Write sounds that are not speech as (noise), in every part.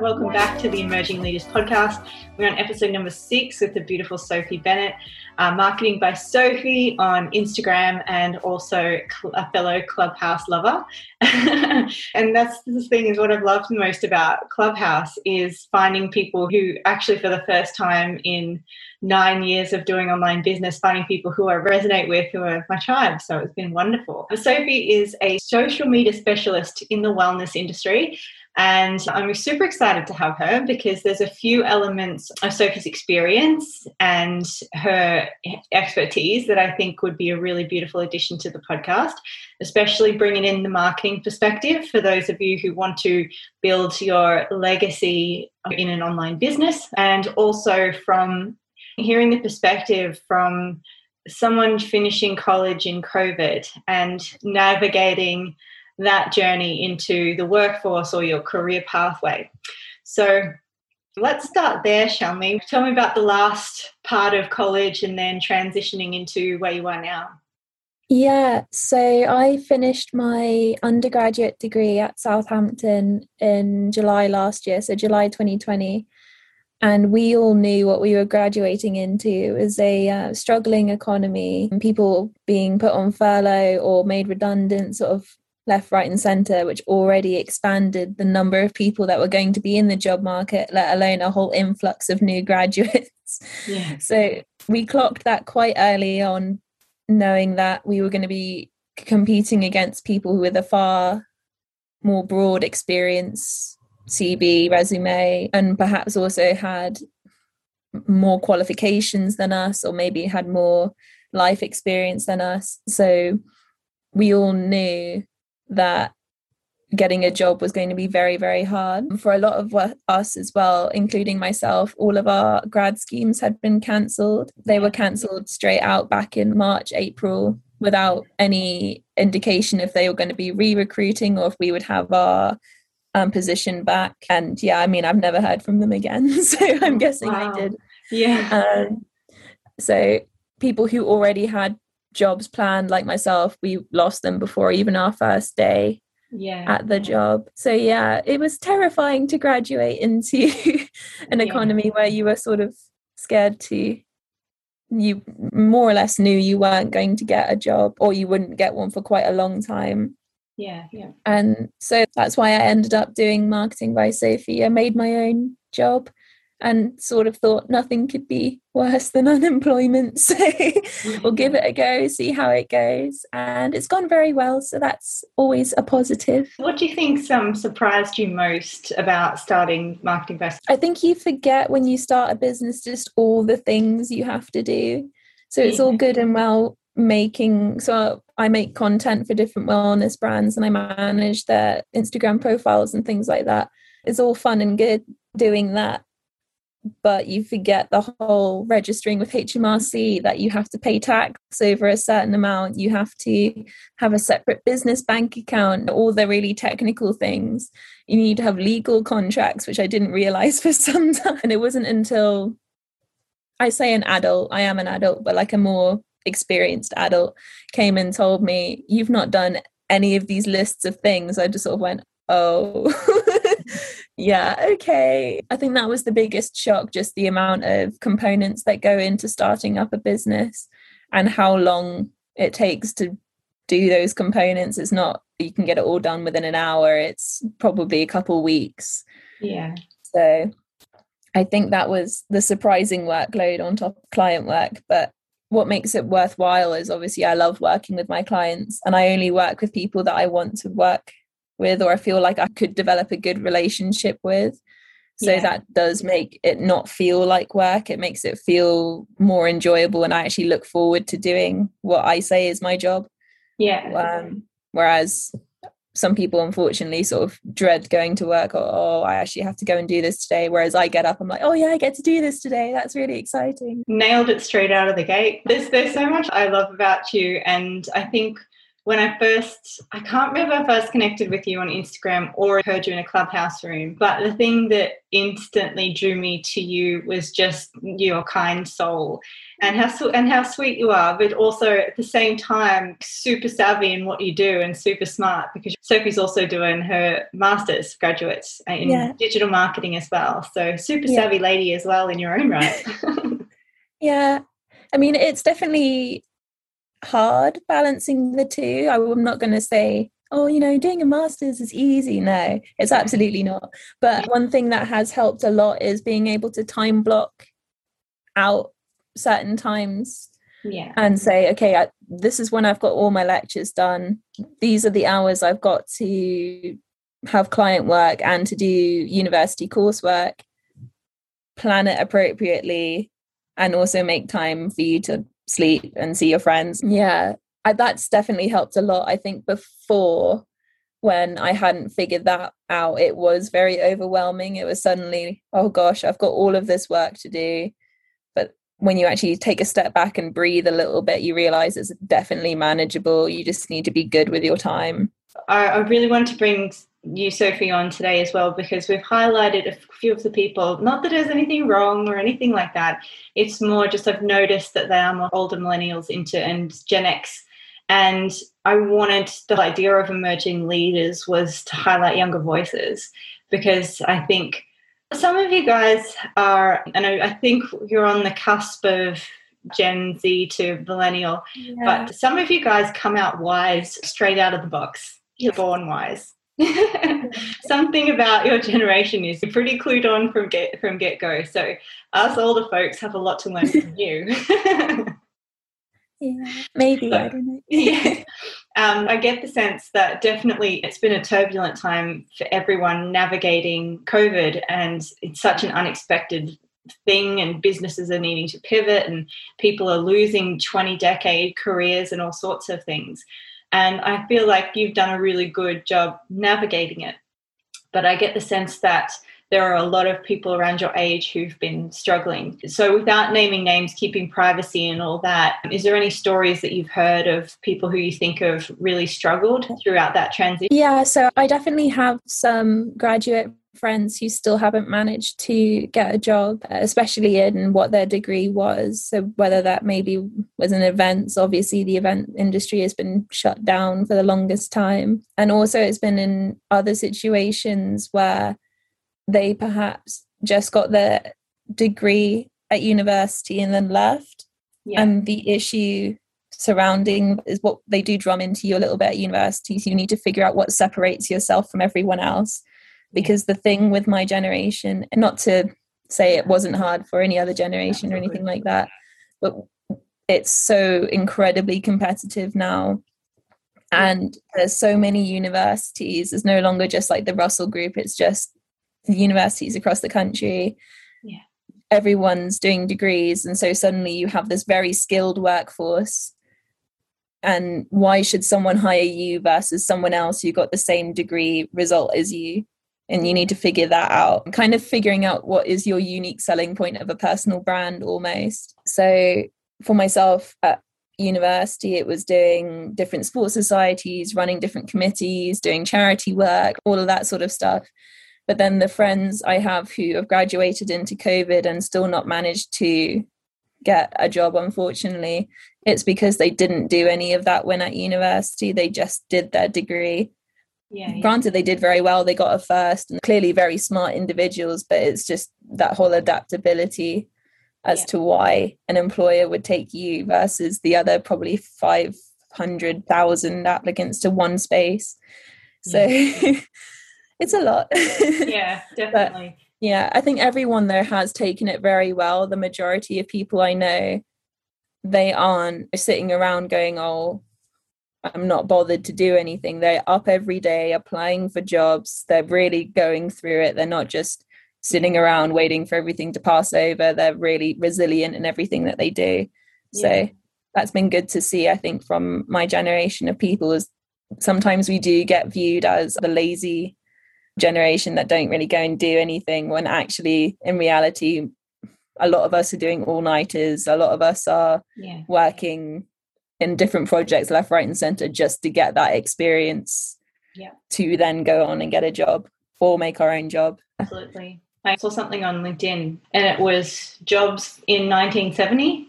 Welcome back to the Emerging Leaders podcast. We're on episode number six with the beautiful Sophie Bennett, uh, marketing by Sophie on Instagram, and also a fellow Clubhouse lover. (laughs) and that's the thing is what I've loved most about Clubhouse is finding people who actually, for the first time in nine years of doing online business, finding people who I resonate with, who are my tribe. So it's been wonderful. Sophie is a social media specialist in the wellness industry. And I'm super excited to have her because there's a few elements of Sophie's experience and her expertise that I think would be a really beautiful addition to the podcast, especially bringing in the marketing perspective for those of you who want to build your legacy in an online business, and also from hearing the perspective from someone finishing college in COVID and navigating that journey into the workforce or your career pathway. So let's start there, shall we? Tell me about the last part of college and then transitioning into where you are now. Yeah, so I finished my undergraduate degree at Southampton in July last year, so July 2020. And we all knew what we were graduating into was a uh, struggling economy, people being put on furlough or made redundant, sort of left, right, and centre, which already expanded the number of people that were going to be in the job market, let alone a whole influx of new (laughs) graduates. Yeah. So we clocked that quite early on, knowing that we were going to be competing against people with a far more broad experience, CV, resume, and perhaps also had more qualifications than us, or maybe had more life experience than us. So we all knew that getting a job was going to be very very hard for a lot of us as well including myself. All of our grad schemes had been cancelled. They were cancelled straight out back in march april without any indication if they were going to be re-recruiting or if we would have our um, position back. And yeah i mean i've never heard from them again (laughs) so i'm guessing wow. they did. Yeah. Um, so people who already had jobs planned like myself we lost them before even our first day yeah. at the job. So yeah it was terrifying to graduate into (laughs) an yeah. economy where you were sort of scared to you more or less knew you weren't going to get a job or you wouldn't get one for quite a long time. Yeah yeah. And so that's why i ended up doing marketing by sophie. I made my own job and sort of thought nothing could be worse than (laughs) unemployment. (laughs) So we'll give it a go, see how it goes. And it's gone very well. So that's always a positive. What do you think um, surprised you most about starting Marketing Best? I think you forget when you start a business just all the things you have to do. So it's yeah. all good and well making so I make content for different wellness brands and I manage their Instagram profiles and things like that. It's all fun and good doing that but you forget the whole registering with HMRC that you have to pay tax over a certain amount, you have to have a separate business bank account, all the really technical things. You need to have legal contracts, which I didn't realize (laughs) for some time. And it wasn't until I say an adult, I am an adult, but like a more experienced adult came and told me, You've not done any of these lists of things. I just sort of went, Oh. (laughs) yeah, okay. I think that was the biggest shock just the amount of components that go into starting up a business and how long it takes to do those components. It's not you can get it all done within an hour, it's probably a couple weeks. Yeah. So I think that was the surprising workload on top of client work. But what makes it worthwhile is obviously I love working with my clients and I only work with people that I want to work with or I feel like I could develop a good relationship with. So yeah. that does make it not feel like work. It makes it feel more enjoyable and I actually look forward to doing what I say is my job. Yeah. Um, whereas some people unfortunately sort of dread going to work or oh I actually have to go and do this today whereas I get up I'm like oh yeah I get to do this today that's really exciting nailed it straight out of the gate there's there's so much I love about you and I think when I first, I can't remember if I first connected with you on Instagram or heard you in a clubhouse room, but the thing that instantly drew me to you was just your kind soul and how and how sweet you are, but also at the same time super savvy in what you do and super smart because Sophie's also doing her master's graduates in yeah. digital marketing as well. So super yeah. savvy lady as well in your own right. (laughs) yeah. I mean, it's definitely hard balancing the two. I'm not going to say, oh, you know, doing a master's is easy. No, it's absolutely not. But one thing that has helped a lot is being able to time block out certain times yeah. and say, okay, I, this is when I've got all my lectures done. These are the hours I've got to have client work and to do university coursework. Plan it appropriately and also make time for you to sleep and see your friends. Yeah, I, that's definitely helped a lot. I think before when I hadn't figured that out, it was very overwhelming. It was suddenly, oh gosh, I've got all of this work to do. But when you actually take a step back and breathe a little bit, you realize it's definitely manageable. You just need to be good with your time. I, I really want to bring you, Sophie, on today as well because we've highlighted a few of the people. Not that there's anything wrong or anything like that. It's more just I've noticed that they are more older millennials into and Gen X. And I wanted the idea of emerging leaders was to highlight younger voices because I think some of you guys are, and I, think you're on the cusp of Gen Z to millennial, yeah. but some of you guys come out wise straight out of the box. You're born wise. (laughs) Something about your generation is pretty clued on from get from get go. So us older folks have a lot to learn from you. (laughs) yeah, maybe so, I don't know. (laughs) yeah, um, I get the sense that definitely it's been a turbulent time for everyone navigating COVID, and it's such an unexpected thing and businesses are needing to pivot and people are losing 20 decade careers and all sorts of things and I feel like you've done a really good job navigating it. But I get the sense that there are a lot of people around your age who've been struggling. So, without naming names, keeping privacy and all that, is there any stories that you've heard of people who you think have really struggled throughout that transition? Yeah, so I definitely have some graduate friends who still haven't managed to get a job, especially in what their degree was. So, whether that maybe was in events, obviously, the event industry has been shut down for the longest time. And also, it's been in other situations where they perhaps just got their degree at university and then left. Yeah. And the issue surrounding is what they do drum into you a little bit at universities. You need to figure out what separates yourself from everyone else because the thing with my generation and not to say it wasn't hard for any other generation or anything like that but it's so incredibly competitive now and there's so many universities it's no longer just like the russell group it's just universities across the country. Yeah. Everyone's doing degrees and so suddenly you have this very skilled workforce. And why should someone hire you versus someone else who got the same degree result as you? And you need to figure that out kind of figuring out what is your unique selling point of a personal brand almost. So for myself at university it was doing different sports societies running different committees doing charity work all of that sort of stuff but then the friends i have who have graduated into covid and still not managed to get a job unfortunately it's because they didn't do any of that when at university they just did their degree yeah, yeah. Granted, they did very well. They got a first and clearly very smart individuals, but it's just that whole adaptability as yeah. to why an employer would take you versus the other probably 500,000 applicants to one space. So. (laughs) it's a lot. yeah, (laughs) definitely. But, yeah, I think everyone there has taken it very well. The majority of people I know, they aren't sitting around going, oh, I'm not bothered to do anything. They're up every day applying for jobs. They're really going through it. They're not just sitting around waiting for everything to pass over. They're really resilient in everything that they do. Yeah. So that's been good to see, I think, from my generation of people is sometimes we do get viewed as the lazy generation that don't really go and do anything when actually in reality a lot of us are doing all nighters a lot of us are yeah. working in different projects left right and center just to get that experience yeah. to then go on and get a job or make our own job. Absolutely. I saw something on linkedin and it was jobs in 1970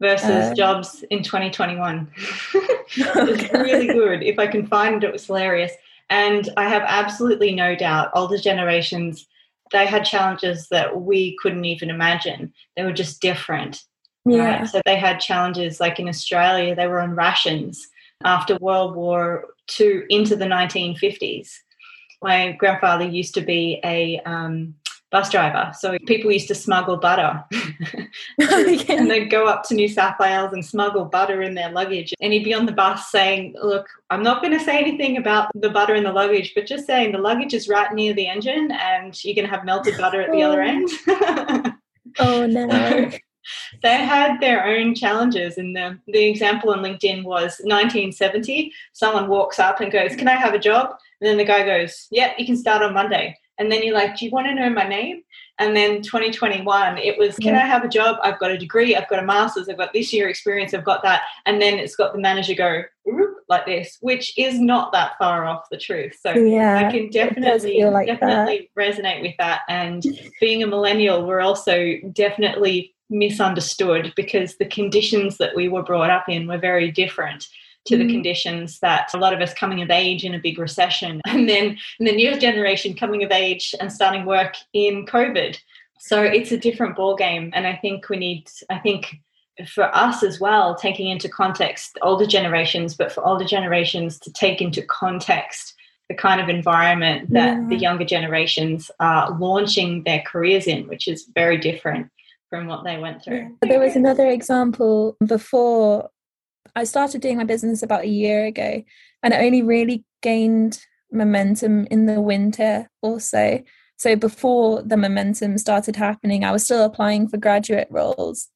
versus uh, jobs in 2021 (laughs) it's (laughs) really good. If i can find it, it was hilarious and i have absolutely no doubt older generations they had challenges that we couldn't even imagine they were just different yeah. Right? So they had challenges like in Australia, they were on rations after World War II into the 1950s. My grandfather used to be a um, bus driver, so people used to smuggle butter. (laughs) (laughs) and they'd go up to New South Wales and smuggle butter in their luggage. And he'd be on the bus saying, Look, I'm not going to say anything about the butter in the luggage, but just saying the luggage is right near the engine and you're going to have melted butter at the other end. (laughs) oh, no they had their own challenges. And the, the example on LinkedIn was 1970. Someone walks up and goes, Can I have a job? And then the guy goes, Yeah, you can start on Monday. And then you're like, Do you want to know my name? And then 2021, it was, Can yeah. I have a job? I've got a degree, I've got a master's, I've got this year experience, I've got that. And then it's got the manager go, like this, which is not that far off the truth. So yeah, I can definitely like definitely that. resonate with that. And being a millennial, we're also definitely misunderstood because the conditions that we were brought up in were very different to the mm. conditions that a lot of us coming of age in a big recession (laughs) and then and the new generation coming of age and starting work in covid so it's a different ball game and i think we need i think for us as well taking into context older generations but for older generations to take into context the kind of environment that yeah. the younger generations are launching their careers in which is very different from what they went through. There was another example before I started doing my business about a year ago, and it only really gained momentum in the winter also. So before the momentum started happening, I was still applying for graduate roles.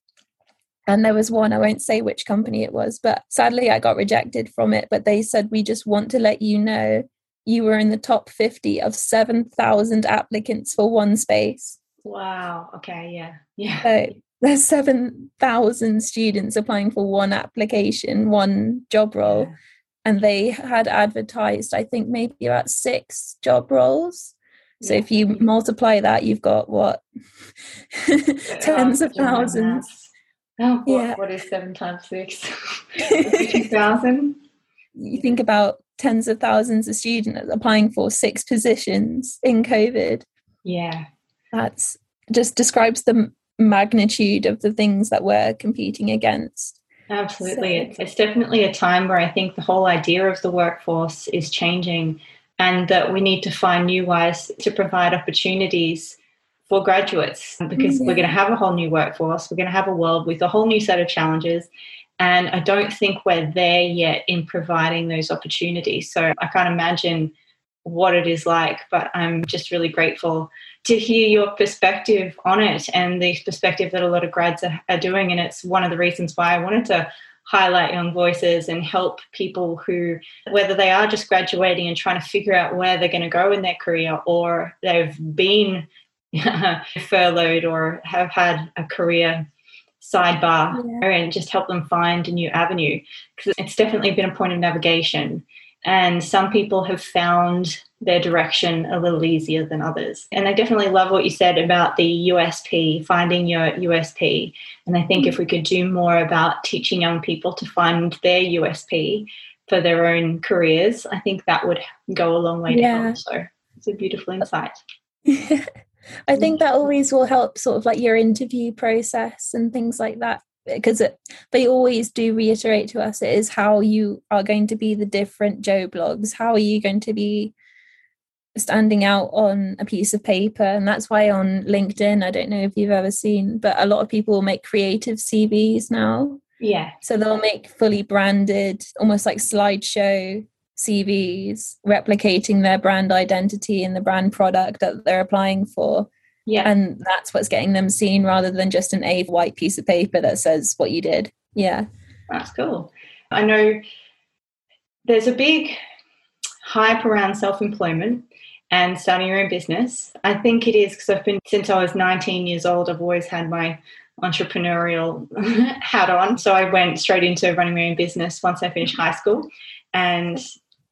And there was one, I won't say which company it was, but sadly I got rejected from it. But they said, We just want to let you know you were in the top 50 of 7,000 applicants for one space. Wow. Okay. Yeah. Yeah. So there's 7,000 students applying for one application, one job role. Yeah. And they had advertised, I think, maybe about six job roles. So yeah. if you multiply that, you've got what? (laughs) Tens of thousands. Oh, what, yeah. what is seven times six? (laughs) (laughs) 50,000? You think about tens of thousands of students applying for six positions in COVID. Yeah that's just describes the magnitude of the things that we're competing against. Absolutely. So. It's, it's definitely a time where I think the whole idea of the workforce is changing and that we need to find new ways to provide opportunities for graduates because yeah. we're going to have a whole new workforce. We're going to have a world with a whole new set of challenges. And I don't think we're there yet in providing those opportunities. So I can't imagine what it is like, but I'm just really grateful to hear your perspective on it and the perspective that a lot of grads are, are, doing. And it's one of the reasons why I wanted to highlight young voices and help people who, whether they are just graduating and trying to figure out where they're going to go in their career or they've been (laughs) furloughed or have had a career sidebar yeah. and just help them find a new avenue because it's definitely been a point of navigation and some people have found their direction a little easier than others. And I definitely love what you said about the USP, finding your USP. And I think hmm. if we could do more about teaching young people to find their USP for their own careers, I think that would go a long way yeah. to help. So it's a beautiful uh, insight. (laughs) I think that always will help sort of like your interview process and things like that because they always do reiterate to us it is how you are going to be the different Joe Bloggs. How are you going to be standing out on a piece of paper? And that's why on LinkedIn, I don't know if you've ever seen, but a lot of people make creative CVs now. Yeah. So they'll make fully branded, almost like slideshow CVs, replicating their brand identity and the brand product that they're applying for. Yeah. And that's what's getting them seen rather than just an A white piece of paper that says what you did. Yeah. That's cool. I know there's a big hype around self employment and starting your own business. I think it is because I've been, since I was 19 years old, I've always had my entrepreneurial (laughs) hat on. So I went straight into running my own business once I finished high school. And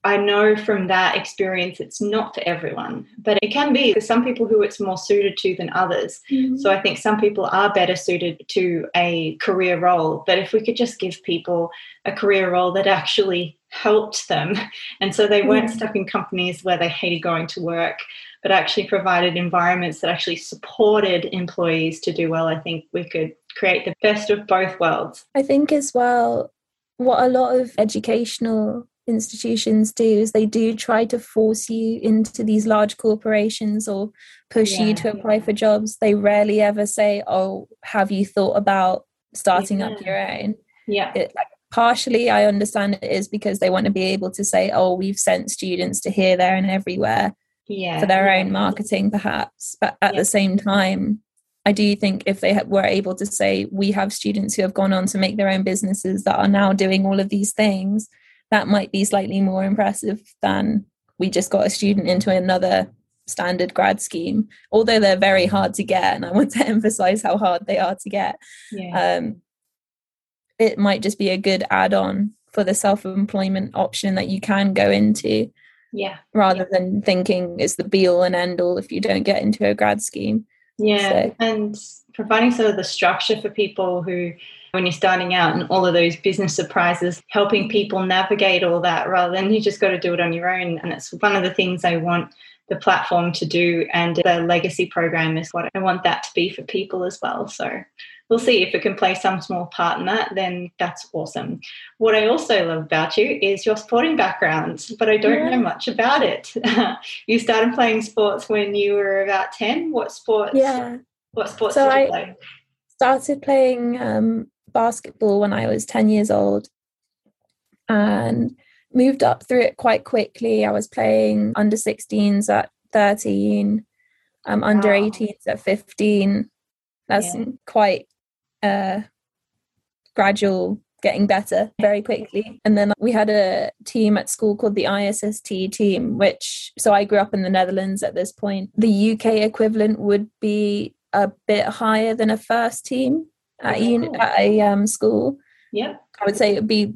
I know from that experience it's not for everyone, but it can be for some people who it's more suited to than others. Mm-hmm. So I think some people are better suited to a career role. But if we could just give people a career role that actually helped them, and so they weren't mm-hmm. stuck in companies where they hated going to work, but actually provided environments that actually supported employees to do well, I think we could create the best of both worlds. I think as well, what a lot of educational institutions do is they do try to force you into these large corporations or push yeah, you to apply yeah. for jobs they rarely ever say oh have you thought about starting yeah. up your own yeah it, like, partially i understand it is because they want to be able to say oh we've sent students to here there and everywhere yeah, for their own marketing perhaps. But at the same time i do think if they were able to say we have students who have gone on to make their own businesses that are now doing all of these things that might be slightly more impressive than we just got a student into another standard grad scheme. Although they're very hard to get and i want to (laughs) emphasize how hard they are to get. Yeah. um, it might just be a good add-on for the self-employment option that you can go into yeah rather yeah. than thinking it's the be all and end all if you don't get into a grad scheme yeah so. and providing sort of the structure for people who when you're starting out and all of those business surprises, helping people navigate all that rather than you just got to do it on your own. And it's one of the things I want the platform to do and the legacy program is what I want that to be for people as well. So we'll see if it can play some small part in that, then that's awesome. What I also love about you is your sporting background, but I don't yeah. know much about it. (laughs) you started playing sports when you were about 10. What sports? Yeah. What sports so did you I play? Started playing um, basketball when I was 10 years old and moved up through it quite quickly. I was playing under 16s at 13, um, under 18s at 15. That's yeah. quite uh, gradual getting better very quickly. And then we had a team at school called the ISST team, which, so I grew up in the Netherlands at this point. The UK equivalent would be a bit higher than a first team at, uni- at a um, school. Yeah. I would say it would be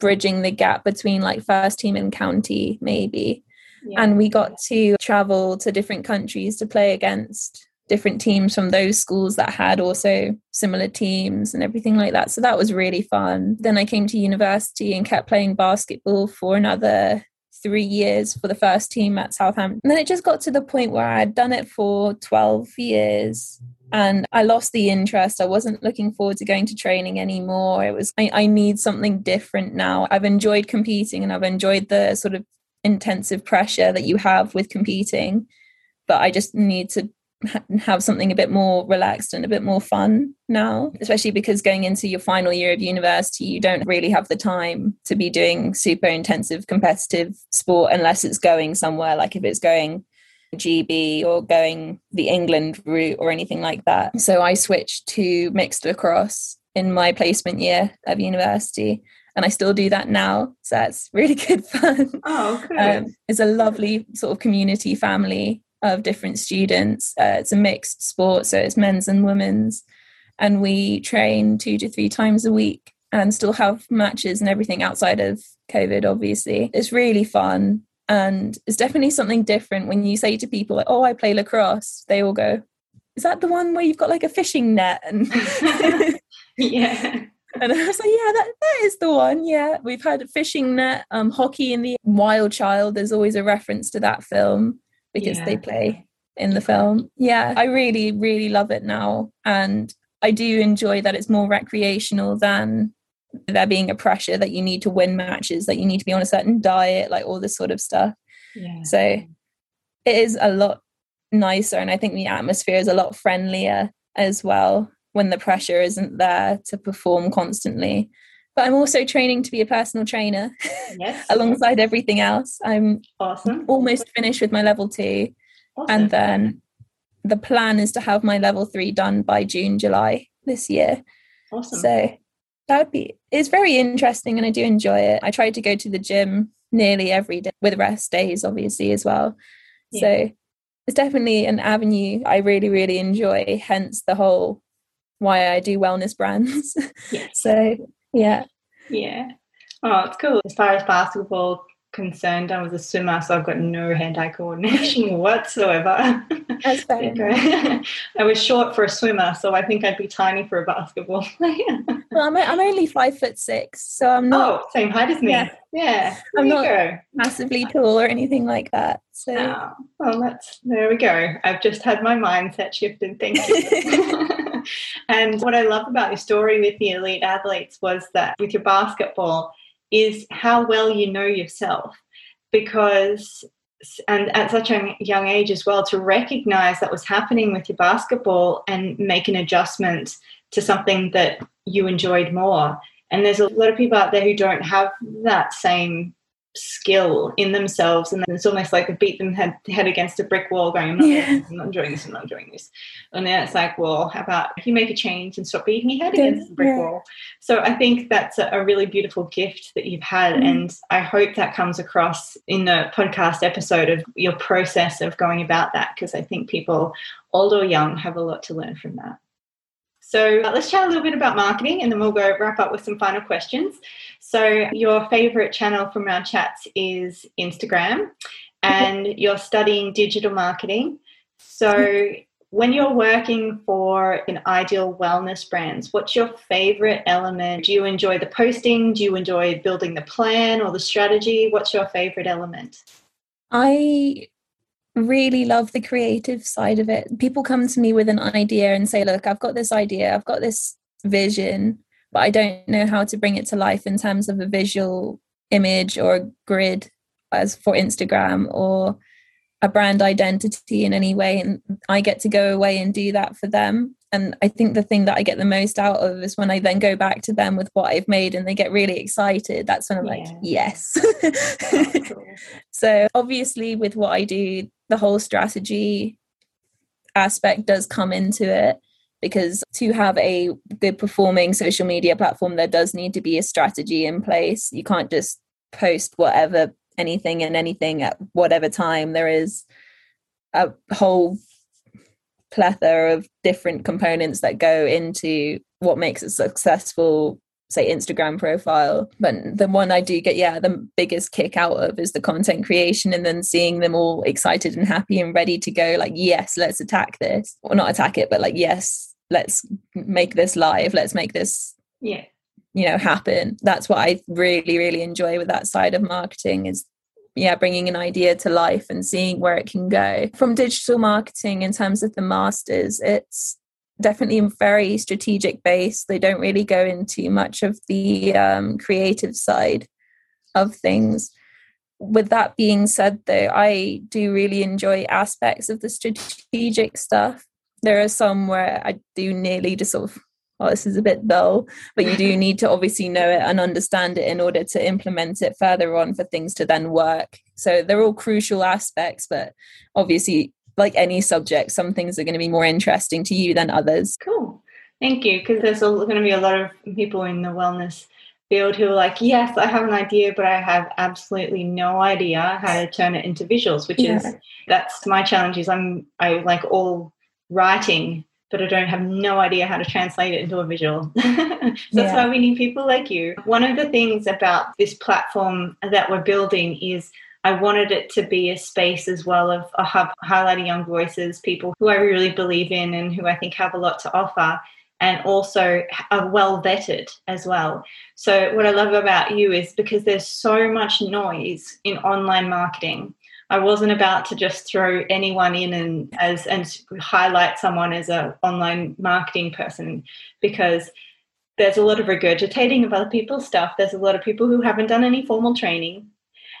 bridging the gap between like first team and county, maybe. Yeah. And we got to travel to different countries to play against different teams from those schools that had also similar teams and everything like that. So that was really fun. Then I came to university and kept playing basketball for another three years for the first team at Southampton. And then it just got to the point where I had done it for 12 years and I lost the interest. I wasn't looking forward to going to training anymore. It was, I, I need something different now. I've enjoyed competing and I've enjoyed the sort of intensive pressure that you have with competing, but I just need to have something a bit more relaxed and a bit more fun now, especially because going into your final year of university, you don't really have the time to be doing super intensive competitive sport unless it's going somewhere. Like if it's going GB or going the England route or anything like that. So I switched to mixed lacrosse in my placement year of university. And I still do that now. So that's (laughs) really good fun. Oh, good. Um, it's a lovely sort of community family of different students. Uh, it's a mixed sport, so it's men's and women's. And we train two to three times a week and still have matches and everything outside of COVID, obviously. It's really fun. And it's definitely something different when you say to people, like, oh, I play lacrosse, they all go, is that the one where you've got like a fishing net? And (laughs) yeah. And I was like, yeah, that, that is the one. Yeah. We've had a fishing net, um, hockey in the Wild Child. There's always a reference to that film because yeah. they play in the film. Yeah. I really, really love it now. And I do enjoy that it's more recreational than there being a pressure that you need to win matches, that you need to be on a certain diet, like all this sort of stuff. Yeah. So it is a lot nicer, and I think the atmosphere is a lot friendlier as well when the pressure isn't there to perform constantly. But I'm also training to be a personal trainer yes. (laughs) alongside everything else. I'm awesome. almost finished with my level two. Awesome. And then the plan is to have my level three done by June, July this year. Awesome. So that would be it's very interesting and I do enjoy it. I try to go to the gym nearly every day with rest days obviously as well. Yeah. So it's definitely an avenue I really, really enjoy, hence the whole why I do wellness brands. (laughs) Yes. so yeah. Yeah. Oh, it's cool. As far as basketball concerned, I was a swimmer, so I've got no hand-eye coordination (laughs) whatsoever. That's (laughs) fair. (laughs) I was short for a swimmer, so I think I'd be tiny for a basketball player. well, I'm, I'm only five foot six, so I'm not. Oh, same height as me. Yeah, yeah. I'm not go. massively tall or anything like that. So, oh, well, that's there we go. I've just had my mindset shifted. Thank you. And what I love about your story with the elite athletes was that with your basketball is how well you know yourself. Because and at such a young age as well to recognize that was happening with your basketball and make an adjustment to something that you enjoyed more. And there's a lot of people out there who don't have that same skill in themselves and then it's almost like they beat them head, head against a brick wall going I'm not, yeah. I'm not enjoying this I'm not doing this and then it's like well how about if you make a change and stop beating your head against the brick yeah. wall so I think that's a, a, really beautiful gift that you've had mm. and I hope that comes across in the podcast episode of your process of going about that because I think people old or young have a lot to learn from that so uh, let's chat a little bit about marketing and then we'll go wrap up with some final questions. So, your favorite channel from our chats is Instagram, and (laughs) you're studying digital marketing. So, (laughs) when you're working for an ideal wellness brands, what's your favorite element? Do you enjoy the posting? Do you enjoy building the plan or the strategy? What's your favorite element? I really love the creative side of it. People come to me with an idea and say, Look, I've got this idea, I've got this vision, but I don't know how to bring it to life in terms of a visual image or a grid as for Instagram or a brand identity in any way. And I get to go away and do that for them. And I think the thing that I get the most out of is when I then go back to them with what I've made and they get really excited. That's when I'm yeah. like, yes. (laughs) so, obviously, with what I do, the whole strategy aspect does come into it because to have a good performing social media platform there does need to be a strategy in place. You can't just post whatever anything and anything at whatever time. There is a whole plethora of different components that go into what makes a successful say Instagram profile. But the one I do get, yeah, the biggest kick out of is the content creation and then seeing them all excited and happy and ready to go, like, yes, let's attack this. Or not attack it, but like, yes, let's make this live. Let's make this yeah. You know, happen. That's what I really, really enjoy with that side of marketing is yeah bringing an idea to life and seeing where it can go from digital marketing in terms of the masters it's definitely very strategic based. They don't really go into much of the um, creative side of things. With that being said, though, I do really enjoy aspects of the strategic stuff. There are some where I do nearly just sort of, oh, this is a bit dull, but you do (laughs) need to obviously know it and understand it in order to implement it further on for things to then work. So they're all crucial aspects, but obviously like any subject, some things are going to be more interesting to you than others. Cool. Thank you. Because there's going to be a lot of people in the wellness field who are like, yes, I have an idea, but I have absolutely no idea how to turn it into visuals, which yeah. is that's my challenge is I'm I like all writing, but I don't have no idea how to translate it into a visual. (laughs) so that's why we need people like you. One of the things about this platform that we're building is I wanted it to be a space as well of, of highlighting young voices, people who I really believe in and who I think have a lot to offer, and also are well vetted as well. So, what I love about you is because there's so much noise in online marketing. I wasn't about to just throw anyone in and as and highlight someone as an online marketing person because there's a lot of regurgitating of other people's stuff. There's a lot of people who haven't done any formal training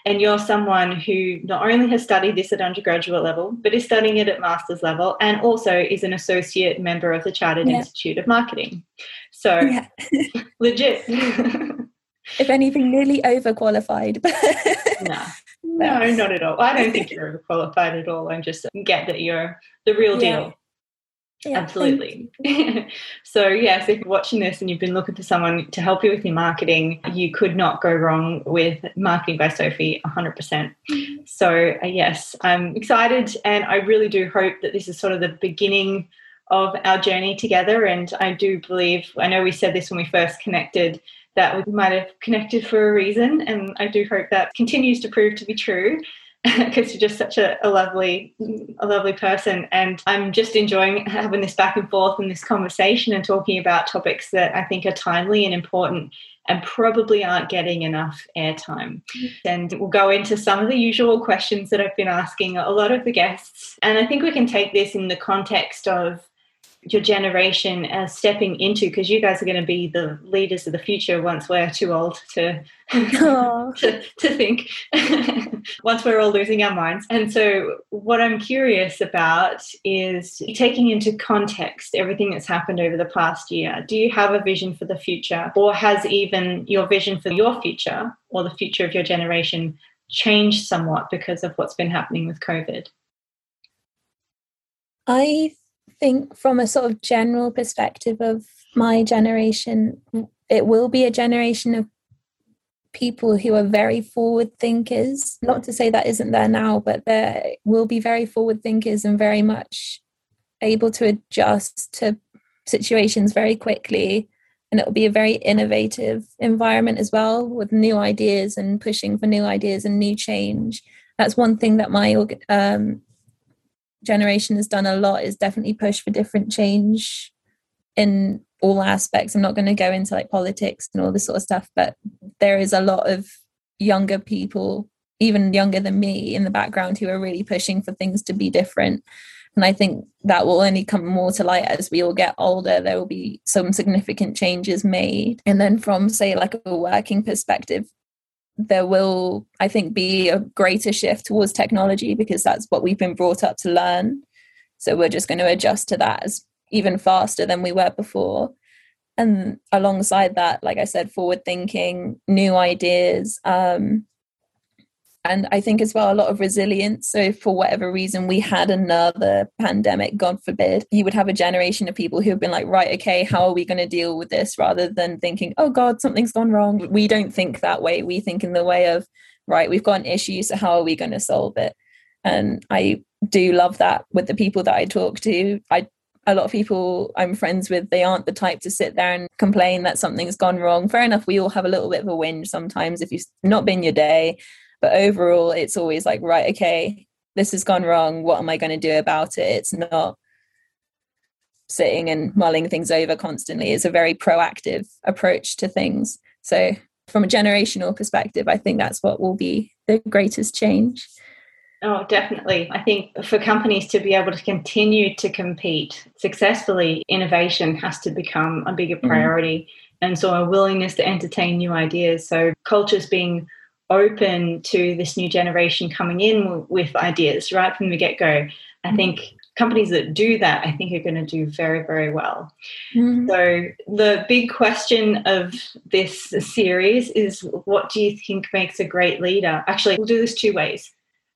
and you're someone who not only has studied this at undergraduate level, but is studying it at master's level and also is an associate member of the Chartered yeah. Institute of Marketing. So, yeah. (laughs) legit. if anything, nearly overqualified. (laughs) no, no, not at all. I don't think you're overqualified at all. I just get that you're the real deal. Yeah, Absolutely. (laughs) so, yes, if you're watching this and you've been looking for someone to help you with your marketing, you could not go wrong with Marketing by Sophie 100%. Mm-hmm. So, uh, yes, I'm excited and I really do hope that this is sort of the beginning of our journey together. And I do believe, I know we said this when we first connected, that we might have connected for a reason. And I do hope that continues to prove to be true (laughs) because you're just such a, a, lovely a lovely person. And i'm just enjoying having this back and forth and this conversation and talking about topics that i think are timely and important and probably aren't getting enough airtime. Mm-hmm. And we'll go into some of the usual questions that i've been asking a lot of the guests. And i think we can take this in the context of your generation uh, stepping into because you guys are going to be the leaders of the future once we're too old to (laughs) to, to think (laughs) once we're all losing our minds. And so what i'm curious about is taking into context everything that's happened over the past year. Do you have a vision for the future? Or has even your vision for your future or the future of your generation changed somewhat because of what's been happening with covid? I think from a sort of general perspective of my generation, it will be a generation of people who are very forward thinkers. Not to say that isn't there now, but there will be very forward thinkers and very much able to adjust to situations very quickly. And it will be a very innovative environment as well with new ideas and pushing for new ideas and new change. That's one thing that my um, generation has done a lot is definitely push for different change in all aspects. I'm not going to go into like politics and all this sort of stuff, but there is a lot of younger people, even younger than me, in the background who are really pushing for things to be different. And I think that will only come more to light as we all get older. There will be some significant changes made. And then, from, say, like a working perspective, there will, I think, be a greater shift towards technology because that's what we've been brought up to learn. So we're just going to adjust to that as even faster than we were before. And alongside that, like I said, forward thinking, new ideas, um, and I think as well a lot of resilience. So for whatever reason we had another pandemic, God forbid, you would have a generation of people who have been like, right, okay, how are we going to deal with this? Rather than thinking, oh God, something's gone wrong. We don't think that way. We think in the way of, right, we've got an issue, so how are we going to solve it? And I do love that with the people that I talk to. I a lot of people I'm friends with, they aren't the type to sit there and complain that something's gone wrong. Fair enough, we all have a little bit of a whinge sometimes if you've not been your day but overall, it's always like, right, okay, this has gone wrong. What am I going to do about it? It's not sitting and mulling things over constantly. It's a very proactive approach to things. So, from a generational perspective, I think that's what will be the greatest change. Oh, definitely. I think for companies to be able to continue to compete successfully, innovation has to become a bigger mm-hmm. priority. Mm. And so, a willingness to entertain new ideas. So, cultures being open to this new generation coming in with ideas right from the get go. I mm-hmm. think companies that do that, I think, are going to do very, very well. Mm-hmm. So, the big question of this series is what do you think makes a great leader? Actually, we'll do this two ways.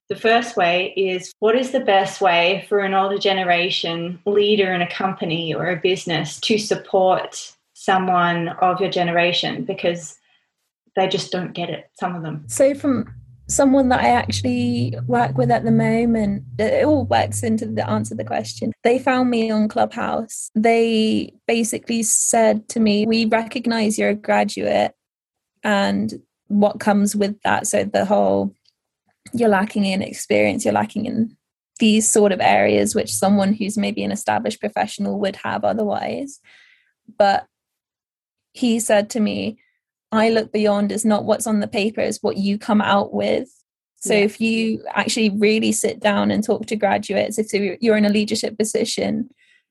The first way is what is the best way for an older generation leader in a company or a business to support someone of your generation? Because they just don't get it, some of them. So, from someone that I actually work with at the moment, it all works into the answer the question. They found me on Clubhouse. They basically said to me, We recognize you're a graduate and what comes with that. So, the whole you're lacking in experience, you're lacking in these sort of areas, which someone who's maybe an established professional would have otherwise. But he said to me, I look beyond is not what's on the paper, is what you come out with. So yeah. if you actually really sit down and talk to graduates, if you're in a leadership position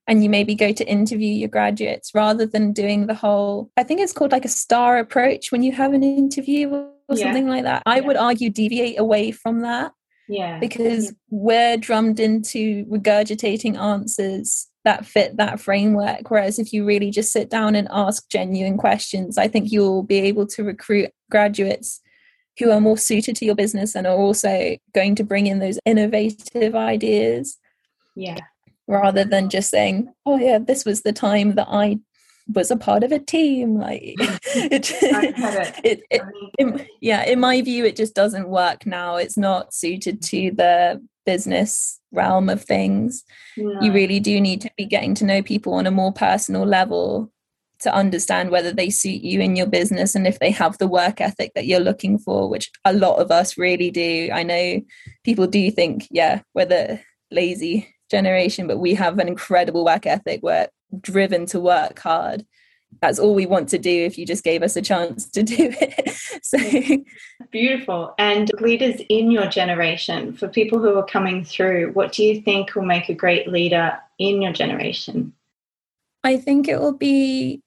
and you maybe go to interview your graduates rather than doing the whole, I think it's called like a star approach when you have an interview or yeah. something like that. I yeah. would argue deviate away from that. Yeah. Because we're drummed into regurgitating answers that fit that framework. Whereas if you really just sit down and ask genuine questions, I think you'll be able to recruit graduates who are more suited to your business and are also going to bring in those innovative ideas. Yeah. Rather than just saying, oh, yeah, this was the time that I was a part of a team like (laughs) (laughs) it, it, it, it, yeah in my view it just doesn't work now it's not suited to the business realm of things. No. You really do need to be getting to know people on a more personal level to understand whether they suit you in your business and if they have the work ethic that you're looking for, which a lot of us really do. I know people do think, yeah, we're the lazy generation, but we have an incredible work ethic. We're driven to work hard that's all we want to do if you just gave us a chance to do it. (laughs) so beautiful. And leaders in your generation, for people who are coming through, what do you think will make a great leader in your generation? I think it will be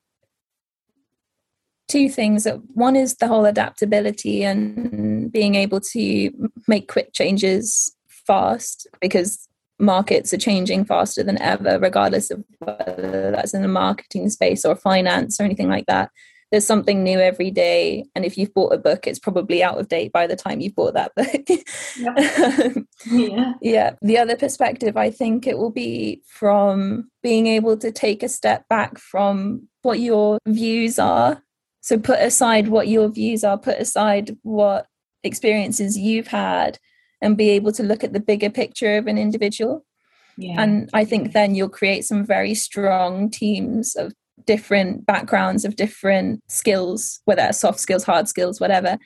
two things. One is the whole adaptability and being able to make quick changes fast because markets are changing faster than ever, regardless of whether that's in the marketing space or finance or anything like that. There's something new every day. And if you've bought a book, it's probably out of date by the time you've bought that book. yeah. (laughs) yeah. The other perspective, I think it will be from being able to take a step back from what your views are. So put aside what your views are, put aside what experiences you've had and be able to look at the bigger picture of an individual. Yeah. And I think then you'll create some very strong teams of different backgrounds, of different skills, whether soft skills, hard skills, whatever.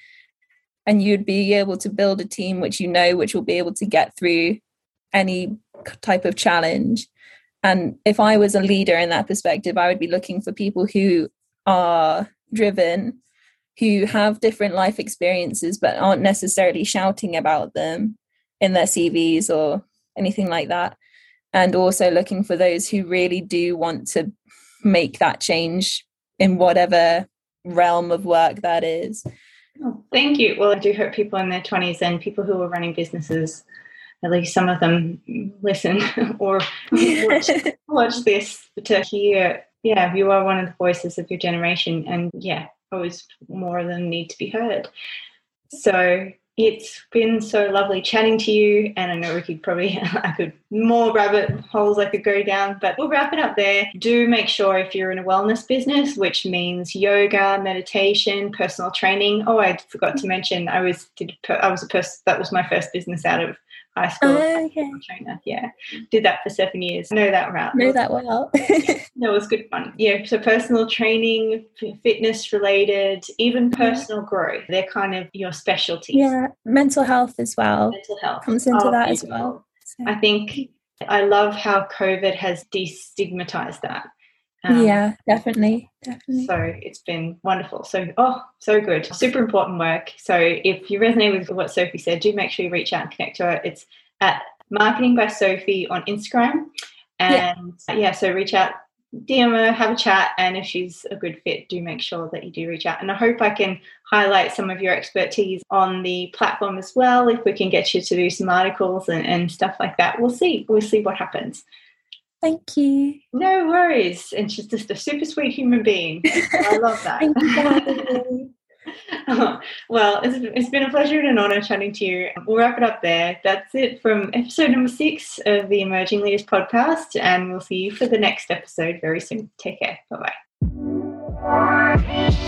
And you'd be able to build a team which you know which will be able to get through any type of challenge. And if I was a leader in that perspective, I would be looking for people who are driven, who have different life experiences but aren't necessarily shouting about them in their CVs or anything like that. And also looking for those who really do want to make that change in whatever realm of work that is. Oh, thank you. Well, I do hope people in their 20s and people who are running businesses, at least some of them, listen (laughs) or watch, (laughs) watch this to hear, yeah, you are one of the voices of your generation. And yeah, always more than need to be heard. So it's been so lovely chatting to you, and I know could probably (laughs) I could more rabbit holes I could go down, but we'll wrap it up there. Do make sure if you're in a wellness business, which means yoga, meditation, personal training. Oh, I forgot to mention I was did I was a person that was my first business out of high school oh, okay. trainer. Yeah, did that for seven years. Know that route. Know that well. that was good fun. Yeah, so personal training, fitness related, even mm-hmm. personal growth. They're kind of your specialties. Yeah, mental health as well. Mental health comes into oh, that as well. So. I think I love how COVID has destigmatized that. Um, yeah, definitely, definitely. So it's been wonderful. So oh, so good, super important work. So if you resonate with what Sophie said, do make sure you reach out and connect to her. It's at Marketing by Sophie on Instagram, and yeah, yeah so reach out, DM her, have a chat, and if she's a good fit, do make sure that you do reach out. And I hope I can highlight some of your expertise on the platform as well. If we can get you to do some articles and, and stuff like that, we'll see. We'll see what happens. Thank you. No worries. And she's just a super sweet human being. I love that. Thank you (laughs) for well, it's, it's been a pleasure and an honor chatting to you. We'll wrap it up there. That's it from episode number six of the Emerging Leaders podcast, and we'll see you for the next episode very soon. Take care. Bye bye.